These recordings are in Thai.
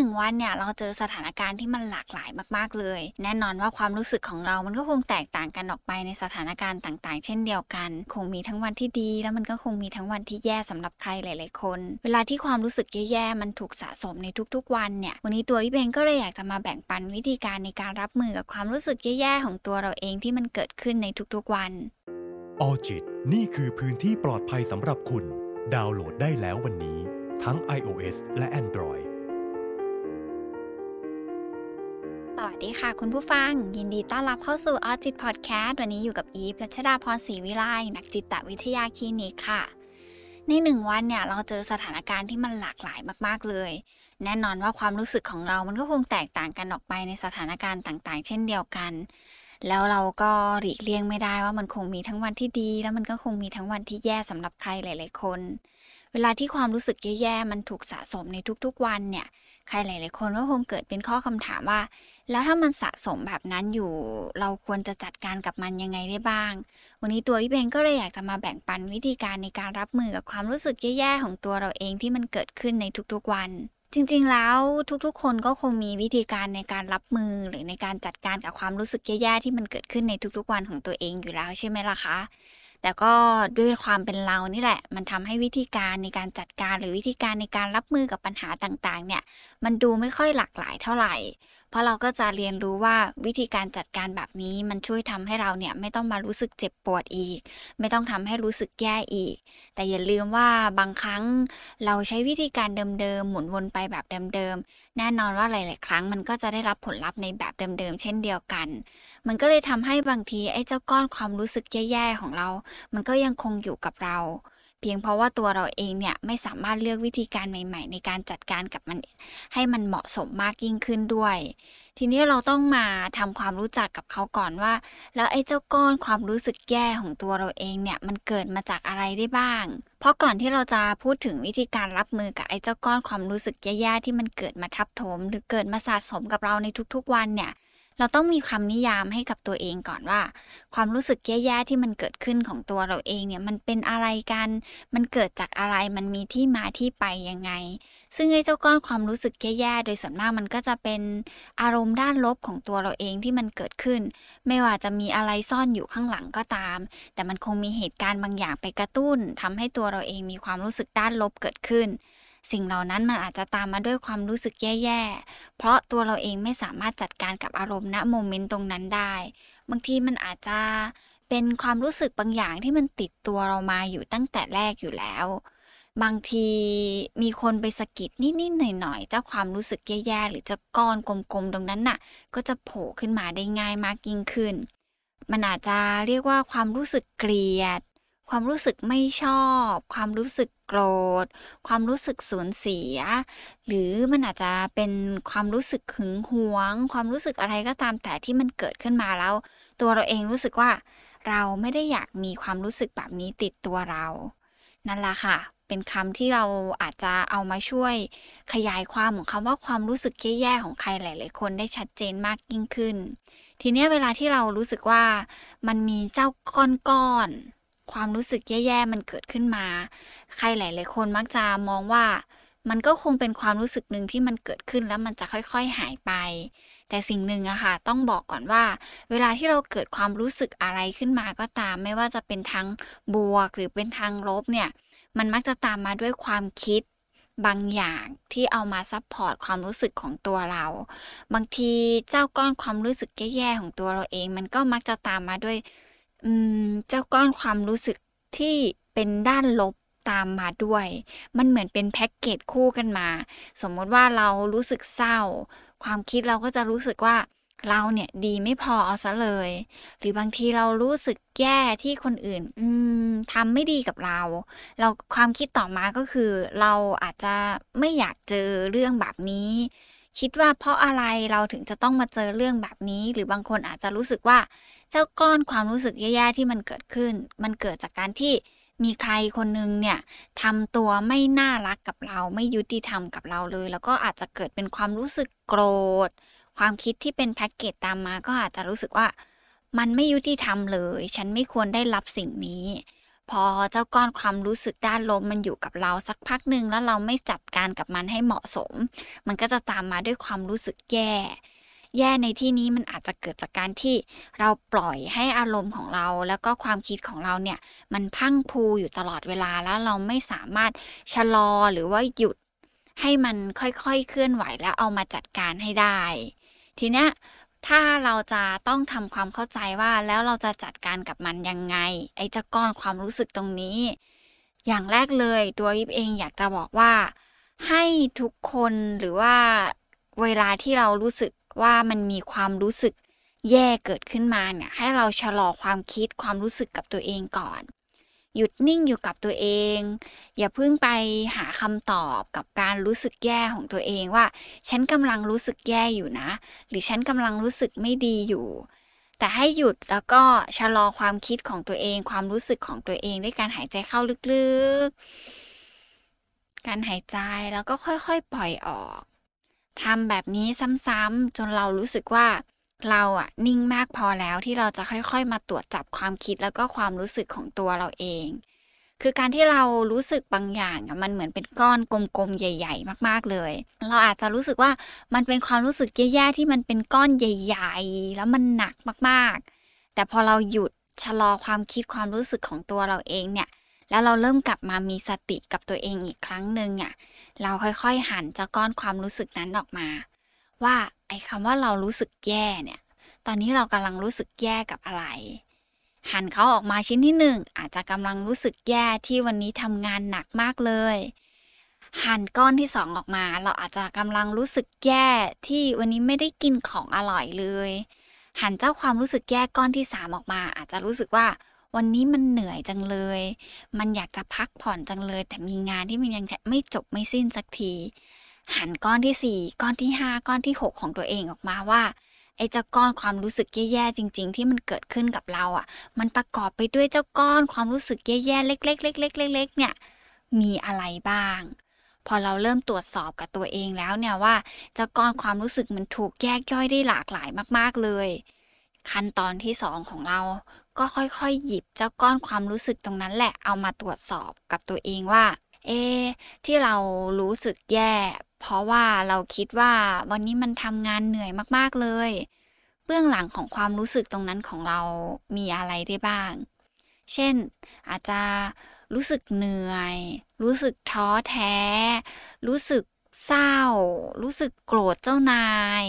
นึ่งวันเนี่ยเราเจอสถานการณ์ที่มันหลากหลายมาก ๆ เลย แน่นอนว่าความรู้สึกของเรามันก็คงแตกต่างกันออกไปในสถานการณ์ต่าง ๆ เช่นเดียวกัน คงมีทั้งวันที่ดี แล้วมันก็คงมีทั้งวันที่แย่สำหรับใครหลาย ๆ คน เวลาที่ความรู้สึกแย่ๆมันถูกสะสมในทุก ๆ วันเนี่ยวันนี้ตัวพี่เบงก็เลยอยากจะมาแบ่งปันวิธีการในการรับมือกับความรู้สึกแย่ๆของตัวเราเองที่มันเกิดขึ้นในทุกๆวันออจิตนี่คือพื้นที่ปลอดภัยสำหรับคุณ ดาวน์โหลดได้แล้ววันนี้ ทั้ง iOS และ Android ดีค่ะคุณผู้ฟัง ยินดีต้อนรับเข้าสู่ออจิตพอดแคสต์วันนี้อยู่กับอีฟรัชดาพรศรีวิไลนักจิตวิทยาคลินิกค่ะ ในหนึ่งวันเนี่ยเราเจอสถานการณ์ที่มันหลากหลายมากๆเลย แน่นอนว่าความรู้สึกของเรามันก็คงแตกต่างกันออกไปในสถานการณ์ต่างๆ เช่นเดียวกัน แล้วเราก็หลีกเลี่ยงไม่ได้ว่ามันคงมีทั้งวันที่ดี แล้วมันก็คงมีทั้งวันที่แย่สำหรับใครหลาย ๆ คน เวลาที่ความรู้สึกแย่ๆ มันถูกสะสมในทุกๆวันเนี่ย ใครหลาย ๆ คนก็คงเกิดเป็นข้อคำถามว่า แล้วถ้ามันสะสมแบบนั้นอยู่ เราควรจะจัดการกับมันยังไงได้บ้าง วันนี้ตัวพี่เบงก็เลยอยากจะมาแบ่งปันวิธีการในการรับมือกับความรู้สึกแย่ๆ ของตัวเราเองที่มันเกิดขึ้นในทุกๆวัน จริงๆ แล้วทุกๆ คนก็คงมีวิธีการในการรับมือหรือในการจัดการกับความรู้สึกแย่ๆ ที่มันเกิดขึ้นในทุกๆ วันของตัวเองอยู่แล้วใช่ไหมล่ะคะ แต่ก็ด้วยความเป็นเรานี่แหละ มันทำให้วิธีการในการจัดการหรือวิธีการในการรับมือกับปัญหาต่างๆ เนี่ย มันดูไม่ค่อยหลากหลายเท่าไหร่ เพราะเราก็จะเรียนรู้ว่าวิธีการจัดการแบบนี้มันช่วยทำให้เราเนี่ยไม่ต้องมารู้สึกเจ็บปวดอีก ไม่ต้องทำให้รู้สึกแย่อีก แต่อย่าลืมว่าบางครั้งเราใช้วิธีการเดิมๆหมุนวนไปแบบเดิมๆแน่นอนว่าหลาย ๆ ครั้งมันก็จะได้รับผลลัพธ์ในแบบเดิมๆเช่นเดียวกัน มันก็เลยทำให้บางทีไอ้เจ้าก้อนความรู้สึกแย่ๆของเรา มันก็ยังคงอยู่กับเรา เพียงเพราะว่าตัวเราเองเนี่ยไม่สามารถเลือกวิธีการใหม่ ๆ ในการจัดการกับมันให้มันเหมาะสมมากยิ่งขึ้นด้วย ทีนี้เราต้องมาทำความรู้จักกับเขาก่อนว่า แล้วไอ้เจ้าก้อนความรู้สึกแย่ของตัวเราเองเนี่ยมันเกิดมาจากอะไรได้บ้าง เพราะก่อนที่เราจะพูดถึงวิธีการรับมือกับไอ้เจ้าก้อนความรู้สึกแย่ๆที่มันเกิดมาทับถม หรือเกิดมาสะสมกับเราในทุกๆวันเนี่ย เราต้องมีคำนิยามให้กับตัวเองก่อนว่า ความรู้สึกแย่ๆที่มันเกิดขึ้นของตัวเราเองเนี่ยมันเป็นอะไรกัน มันเกิดจากอะไรมันมีที่มาที่ไปยังไง ซึ่งไอ้เจ้าก้อนความรู้สึกแย่ๆโดยส่วนมากมันก็จะเป็นอารมณ์ด้านลบของตัวเราเองที่มันเกิดขึ้น ไม่ว่าจะมีอะไรซ่อนอยู่ข้างหลังก็ตาม แต่มันคงมีเหตุการณ์บางอย่างไปกระตุ้นทำให้ตัวเราเองมีความรู้สึกด้านลบเกิดขึ้น สิ่งเหล่านั้นมันอาจจะตามมาด้วยความรู้สึกแย่ๆ เพราะตัวเราเองไม่สามารถจัดการกับอารมณ์ณโมเมนต์ตรงนั้นได้ บางทีมันอาจจะเป็นความรู้สึกบางอย่างที่มันติดตัวเรามาอยู่ตั้งแต่แรกอยู่แล้ว บางทีมีคนไปสะกิดนิดๆหน่อยๆเจ้าความรู้สึกแย่ๆ หรือจะก้อนกลมๆ ตรงนั้นน่ะ ก็จะโผล่ขึ้นมาได้ง่ายมากยิ่งขึ้น มันอาจจะเรียกว่าความรู้สึกเกลียด ความรู้สึกไม่ชอบ ความรู้สึกโกรธ ความรู้สึกสูญเสีย หรือมันอาจจะเป็นความรู้สึกหึงหวง ความรู้สึกอะไรก็ตามแต่ที่มันเกิดขึ้นมาแล้ว ตัวเราเองรู้สึกว่า เราไม่ได้อยากมีความรู้สึกแบบนี้ติดตัวเรา นั่นแหละค่ะ เป็นคำที่เราอาจจะเอามาช่วย ขยายความของคำว่าความรู้สึกแย่ๆของใครหลายๆคนได้ชัดเจนมากยิ่งขึ้น ทีนี้เวลาที่เรารู้สึกว่ามันมีเจ้าก้อนๆ ความรู้สึกแย่ๆมันเกิดขึ้นมา ใครหลาย ๆ คนมักจะมองว่ามันก็คงเป็นความรู้สึกหนึ่งที่มันเกิดขึ้นแล้วมันจะค่อยๆหายไป แต่สิ่งหนึ่งอะค่ะ ต้องบอกก่อนว่า เวลาที่เราเกิดความรู้สึกอะไรขึ้นมาก็ตาม ไม่ว่าจะเป็นทางบวกหรือเป็นทางลบเนี่ย มันมักจะตามมาด้วยความคิดบางอย่างที่เอามาซับพอร์ตความรู้สึกของตัวเรา บางทีเจ้าก้อนความรู้สึกแย่ๆของตัวเราเอง มันก็มักจะตามมาด้วย เจ้าก้อนความรู้สึกที่เป็นด้านลบตามมาด้วย มันเหมือนเป็นแพ็กเกจคู่กันมา สมมติว่าเรารู้สึกเศร้า ความคิดเราก็จะรู้สึกว่าเราเนี่ยดีไม่พอเอาซะเลย หรือบางทีเรารู้สึกแย่ที่คนอื่น อืมทำไม่ดีกับเรา เราความคิดต่อมาก็คือ เราอาจจะไม่อยากเจอเรื่องแบบนี้ คิดว่าเพราะอะไรเราถึงจะต้องมาเจอเรื่องแบบนี้ หรือบางคนอาจจะรู้สึกว่า เจ้าก้อนความรู้สึกแย่ๆที่มันเกิดขึ้น มันเกิดจากการที่มีใครคนนึงเนี่ยทำตัวไม่น่ารักกับเราไม่ยุติธรรมกับเราเลย แล้วก็อาจจะเกิดเป็นความรู้สึกโกรธ ความคิดที่เป็นแพ็กเกจตามมาก็อาจจะรู้สึกว่า มันไม่ยุติธรรมเลย ฉันไม่ควรได้รับสิ่งนี้ พอเจ้าก้อนความรู้สึกด้านลบมันอยู่กับเราสักพักหนึ่งแล้วเราไม่จัดการกับมันให้เหมาะสม มันก็จะตามมาด้วยความรู้สึกแย่ แย่ในที่นี้มันอาจจะเกิดจากการที่เราปล่อยให้อารมณ์ของเรา แล้วก็ความคิดของเราเนี่ย มันพังพูอยู่ตลอดเวลาแล้วเราไม่สามารถชะลอหรือว่าหยุดให้มันค่อยๆเคลื่อนไหวแล้วเอามาจัดการให้ได้ ทีเนี้ย ถ้าเราจะต้องทำความเข้าใจว่าแล้วเราจะจัดการกับมันยังไง ไอ้จ้าก้อนความรู้สึกตรงนี้ อย่างแรกเลยตัวยิบเองอยากจะบอกว่า ให้ทุกคนหรือว่าเวลาที่เรารู้สึกว่ามันมีความรู้สึกแย่เกิดขึ้นมาเนี่ยให้เราชะลอความคิดความรู้สึกกับตัวเองก่อน หยุดนิ่งอยู่กับตัวเอง อย่าเพิ่งไปหาคำตอบกับการรู้สึกแย่ของตัวเองว่า ฉันกำลังรู้สึกแย่อยู่นะ หรือฉันกำลังรู้สึกไม่ดีอยู่ แต่ให้หยุดแล้วก็ชะลอความคิดของตัวเอง ความรู้สึกของตัวเองด้วยการหายใจเข้าลึกๆ การหายใจแล้วก็ค่อยๆ ปล่อยออกทำแบบนี้ซ้ำๆจนเรารู้สึกว่า เราอะนิ่งมากพอแล้วที่เราจะค่อยๆ มาตรวจจับความคิดแล้วก็ความรู้สึกของตัวเราเอง คือการที่เรารู้สึกบางอย่างอะมันเหมือนเป็นก้อนกลมๆใหญ่ ๆ มากๆเลย เราอาจจะรู้สึกว่ามันเป็นความรู้สึกแย่ๆที่มันเป็นก้อนใหญ่ ๆ แล้วมันหนักมากๆ แต่พอเราหยุดชะลอความคิดความรู้สึกของตัวเราเองเนี่ยแล้วเราเริ่มกลับมามีสติกับตัวเองอีกครั้งหนึ่งอะ เราค่อยๆหันเจ้าก้อนความรู้สึกนั้นออกมา ว่า ไอ้คำว่าเรารู้สึกแย่เนี่ย ตอนนี้เรากำลังรู้สึกแย่กับอะไร หันเขาออกมาชิ้นที่หนึ่งอาจจะกำลังรู้สึกแย่ที่วันนี้ทำงานหนักมากเลย หันก้อนที่สองออกมา เราอาจจะกำลังรู้สึกแย่ที่วันนี้ไม่ได้กินของอร่อยเลย หันเจ้าความรู้สึกแย่ก้อนที่สามออกมา อาจจะรู้สึกว่าวันนี้มันเหนื่อยจังเลย มันอยากจะพักผ่อนจังเลย แต่มีงานที่มันยังไม่จบไม่สิ้นสักที หันก้อนที่ 4 ก้อนที่ 5 ก้อนที่ 6 ของตัวเองออกมาว่าไอ้เจ้าก้อนความรู้สึกแย่ๆจริง ๆ ที่มันเกิดขึ้นกับเราอะ มันประกอบไปด้วยเจ้าก้อนความรู้สึกแย่ๆเล็กๆเล็กๆเล็กๆเนี่ยมีอะไรบ้าง พอเราเริ่มตรวจสอบกับตัวเองแล้วเนี่ยว่าเจ้าก้อนความรู้สึกมันถูกแยกย่อยได้หลากหลายมากๆเลย ขั้นตอนที่สองของเราก็ค่อยๆ หยิบเจ้าก้อนความรู้สึกตรงนั้นแหละเอามาตรวจสอบกับตัวเองว่า เอ ที่เรารู้สึกแย่ เพราะว่าเราคิดว่าวันนี้มันทำงานเหนื่อยมากๆเลย เบื้องหลังของความรู้สึกตรงนั้นของเรามีอะไรได้บ้าง เช่น อาจจะรู้สึกเหนื่อย รู้สึกท้อแท้ รู้สึกเศร้า รู้สึกโกรธเจ้านาย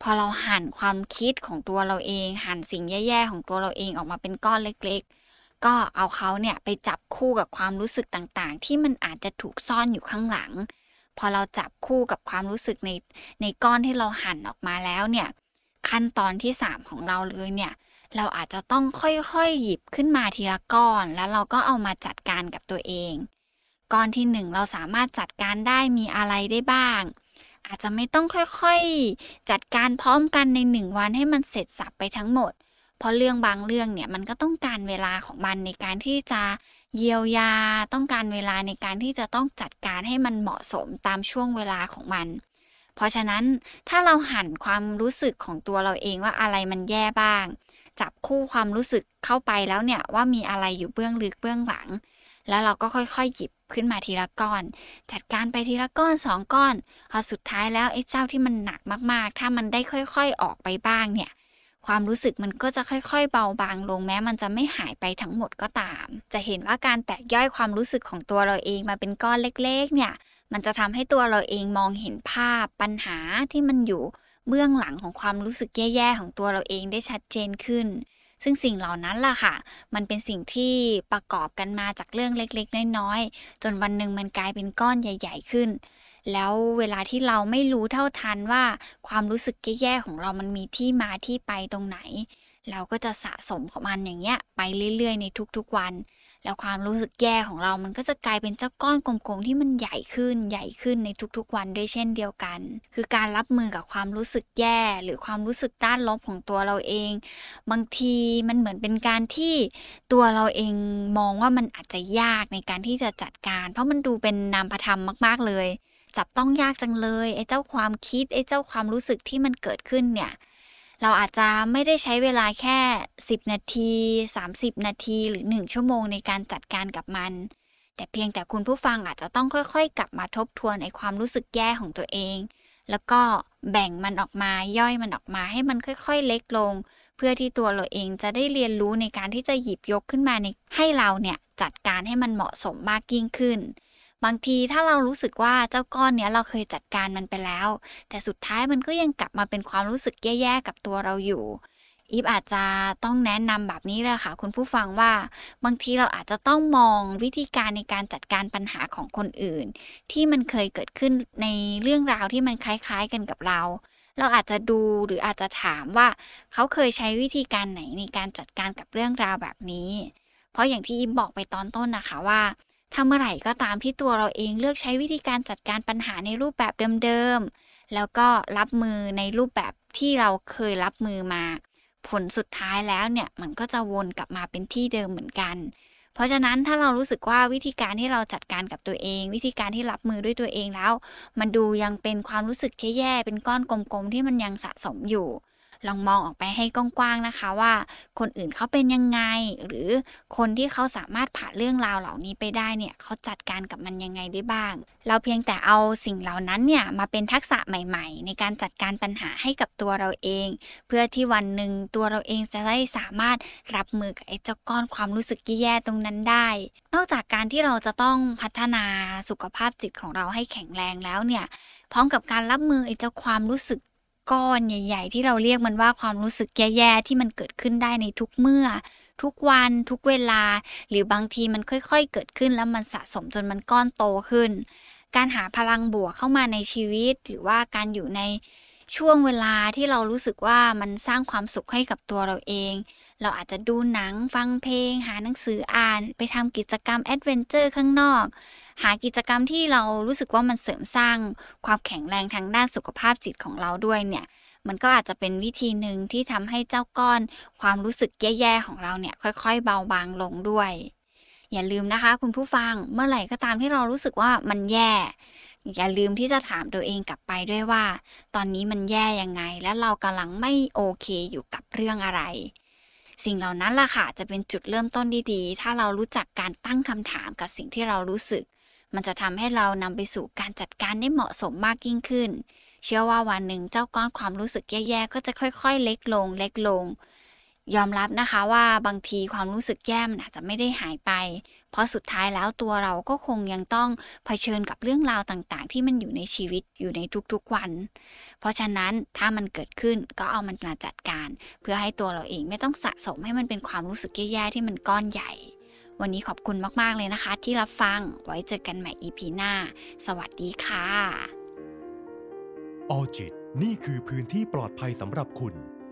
พอเราหั่นความคิดของตัวเราเอง หั่นสิ่งแย่ๆของตัวเราเองออกมาเป็นก้อนเล็กๆ ก็เอาเขาเนี่ยไปจับคู่กับความรู้สึกต่างๆ ที่มันอาจจะถูกซ่อนอยู่ข้างหลัง พอเราจับคู่กับความรู้สึกในในก้อนที่เราหั่นออกมาแล้วเนี่ย ขั้นตอนที่ 3 ของเราเลยเนี่ย เราอาจจะต้องค่อยๆหยิบขึ้นมาทีละก้อน แล้วเราก็เอามาจัดการกับตัวเอง ก้อนที่ 1 เราสามารถจัดการได้มีอะไรได้บ้าง อาจจะไม่ต้องค่อยๆ จัดการพร้อมกันใน 1 วันให้มันเสร็จสับไปทั้งหมด เพราะเรื่องบางเรื่องเนี่ยมันก็ต้องการเวลาของมันในการที่จะ เยียวยา ต้องการเวลาในการที่จะต้องจัดการให้มันเหมาะสมตามช่วงเวลาของมัน เพราะฉะนั้นถ้าเราหันความรู้สึกของตัวเราเองว่าอะไรมันแย่บ้าง จับคู่ความรู้สึกเข้าไปแล้วเนี่ยว่ามีอะไรอยู่เบื้องลึกเบื้องหลัง แล้วเราก็ค่อยๆ หยิบขึ้นมาทีละก้อน จัดการไปทีละก้อนสองก้อนพอสุดท้ายแล้วไอ้เจ้าที่มันหนักมากๆ ถ้ามันได้ค่อย ๆ ออกไปบ้างเนี่ย ความรู้สึกมันก็จะค่อยๆ เบาบางลงแม้มันจะไม่หายไปทั้งหมดก็ตาม จะเห็นว่าการแตกย่อยความรู้สึกของตัวเราเองมาเป็นก้อนเล็กๆ เนี่ย มันจะทำให้ตัวเราเองมองเห็นภาพปัญหาที่มันอยู่เบื้องหลังของความรู้สึกแย่ๆ ของตัวเราเองได้ชัดเจนขึ้น ซึ่งสิ่งเหล่านั้นล่ะค่ะ มันเป็นสิ่งที่ประกอบกันมาจากเรื่องเล็กๆ น้อยๆ จนวันหนึ่งมันกลายเป็นก้อนใหญ่ ๆ ขึ้น แล้วเวลาที่เราไม่รู้เท่าทันว่า ความรู้สึกแย่ๆของเรามันมีที่มาที่ไปตรงไหน เราก็จะสะสมของมันอย่างเงี้ยไปเรื่อยๆ ในทุกๆวัน แล้วความรู้สึกแย่ของเรามันก็จะกลายเป็นเจ้าก้อนกลมๆที่มันใหญ่ขึ้นใหญ่ขึ้นในทุกๆวันด้วยเช่นเดียวกัน คือการรับมือกับความรู้สึกแย่ หรือความรู้สึกด้านลบของตัวเราเอง บางทีมันเหมือนเป็นการที่ตัวเราเองมองว่ามันอาจจะยากในการที่จะจัดการ เพราะมันดูเป็นนามธรรมมาก ๆเลย จับต้องยากจังเลยไอ้เจ้าความคิดไอ้เจ้าความรู้สึกที่มันเกิดขึ้นเนี่ยเราอาจจะไม่ได้ใช้เวลาแค่ 10 นาที 30 นาทีหรือ 1 ชั่วโมงในการจัดการกับมัน แต่เพียงแต่คุณผู้ฟังอาจจะต้องค่อยๆ กลับมาทบทวนในความรู้สึกแย่ของตัวเอง แล้วก็แบ่งมันออกมาย่อยมันออกมาให้มันค่อยๆ เล็กลง เพื่อที่ตัวเราเองจะได้เรียนรู้ในการที่จะหยิบยกขึ้นมาในให้เราเนี่ยจัดการให้มันเหมาะสมมากยิ่งขึ้น บางทีถ้าเรารู้สึกว่าเจ้าก้อนเนี้ยเราเคยจัดการมันไปแล้ว แต่สุดท้ายมันก็ยังกลับมาเป็นความรู้สึกแย่ๆกับตัวเราอยู่อีฟอาจจะต้องแนะนำแบบนี้เลยค่ะ คุณผู้ฟังว่า บางทีเราอาจจะต้องมองวิธีการในการจัดการปัญหาของคนอื่น ที่มันเคยเกิดขึ้นในเรื่องราวที่มันคล้ายๆกันกับเรา เราอาจจะดูหรืออาจจะถามว่าเขาเคยใช้วิธีการไหนในการจัดการกับเรื่องราวแบบนี้ เพราะอย่างที่อีฟบอกไปตอนต้นนะคะว่า ถ้าเมื่อไหร่ก็ตามที่ตัวเราเองเลือกใช้วิธีการจัดการปัญหาในรูปแบบเดิมๆ แล้วก็รับมือในรูปแบบที่เราเคยรับมือมา ผลสุดท้ายแล้วเนี่ยมันก็จะวนกลับมาเป็นที่เดิมเหมือนกัน เพราะฉะนั้นถ้าเรารู้สึกว่าวิธีการที่เราจัดการกับตัวเอง วิธีการที่รับมือด้วยตัวเองแล้ว มันดูยังเป็นความรู้สึกแย่ๆเป็นก้อนกลมๆที่มันยังสะสมอยู่ ลองมองออกไปให้กว้างๆนะคะว่า คนอื่นเขาเป็นยังไง หรือคนที่เขาสามารถผ่านเรื่องราวเหล่านี้ไปได้เนี่ยเขาจัดการกับมันยังไงได้บ้าง เราเพียงแต่เอาสิ่งเหล่านั้นเนี่ยมาเป็นทักษะใหม่ ๆ ในการจัดการปัญหาให้กับตัวเราเอง เพื่อที่วันหนึ่งตัวเราเองจะได้สามารถรับมือกับไอ้เจ้าก้อนความรู้สึกแย่ตรงนั้นได้ นอกจากการที่เราจะต้องพัฒนาสุขภาพจิตของเราให้แข็งแรงแล้วเนี่ยพร้อมกับการรับมือไอ้เจ้าความรู้สึก ก้อนใหญ่ ๆ ที่เราเรียกมันว่าความรู้สึกแย่ๆที่มันเกิดขึ้นได้ในทุกเมื่อ ทุกวันทุกเวลา หรือบางทีมันค่อย ๆ เกิดขึ้นแล้วมันสะสมจนมันก้อนโตขึ้น การหาพลังบวกเข้ามาในชีวิต หรือว่าการอยู่ในช่วงเวลาที่เรารู้สึกว่ามันสร้างความสุขให้กับตัวเราเอง เราอาจจะดูหนังฟังเพลง หาหนังสืออ่าน ไปทำกิจกรรม adventure ข้างนอก หากิจกรรมที่เรารู้สึกว่ามันเสริมสร้างความแข็งแรงทางด้านสุขภาพจิตของเราด้วยเนี่ยมันก็อาจจะเป็นวิธีหนึ่งที่ทำให้เจ้าก้อนความรู้สึกแย่ๆของเราเนี่ยค่อยๆ เบาบางลงด้วย อย่าลืมนะคะ คุณผู้ฟังเมื่อไหร่ก็ตามที่เรารู้สึกว่ามันแย่ อย่าลืมที่จะถามตัวเองกลับไปด้วยว่า ตอนนี้มันแย่ยังไง และเรากำลังไม่โอเคอยู่กับเรื่องอะไร สิ่งเหล่านั้นล่ะค่ะจะเป็นจุดเริ่มต้นดีๆ ถ้าเรารู้จักการตั้งคำถามกับสิ่งที่เรารู้สึก มันจะทำให้เรานำไปสู่การจัดการได้เหมาะสมมากยิ่งขึ้น เชื่อว่าวันหนึ่งเจ้าก้อนความรู้สึกแย่ๆก็จะค่อยๆ เล็กลง เล็กลง ยอมรับนะคะว่าบางทีความรู้สึกแย่มันอาจจะไม่ได้หายไป เพราะสุดท้ายแล้วตัวเราก็คงยังต้องเผชิญกับเรื่องราวต่างๆ ที่มันอยู่ในชีวิตอยู่ในทุกๆวัน เพราะฉะนั้นถ้ามันเกิดขึ้นก็เอามันมาจัดการ เพื่อให้ตัวเราเองไม่ต้องสะสมให้มันเป็นความรู้สึกแย่ๆที่มันก้อนใหญ่ วันนี้ขอบคุณมากๆเลยนะคะ ที่รับฟังไว้เจอกันใหม่ EP หน้า สวัสดีค่ะออจิตนี่คือพื้นที่ปลอดภัยสำหรับคุณ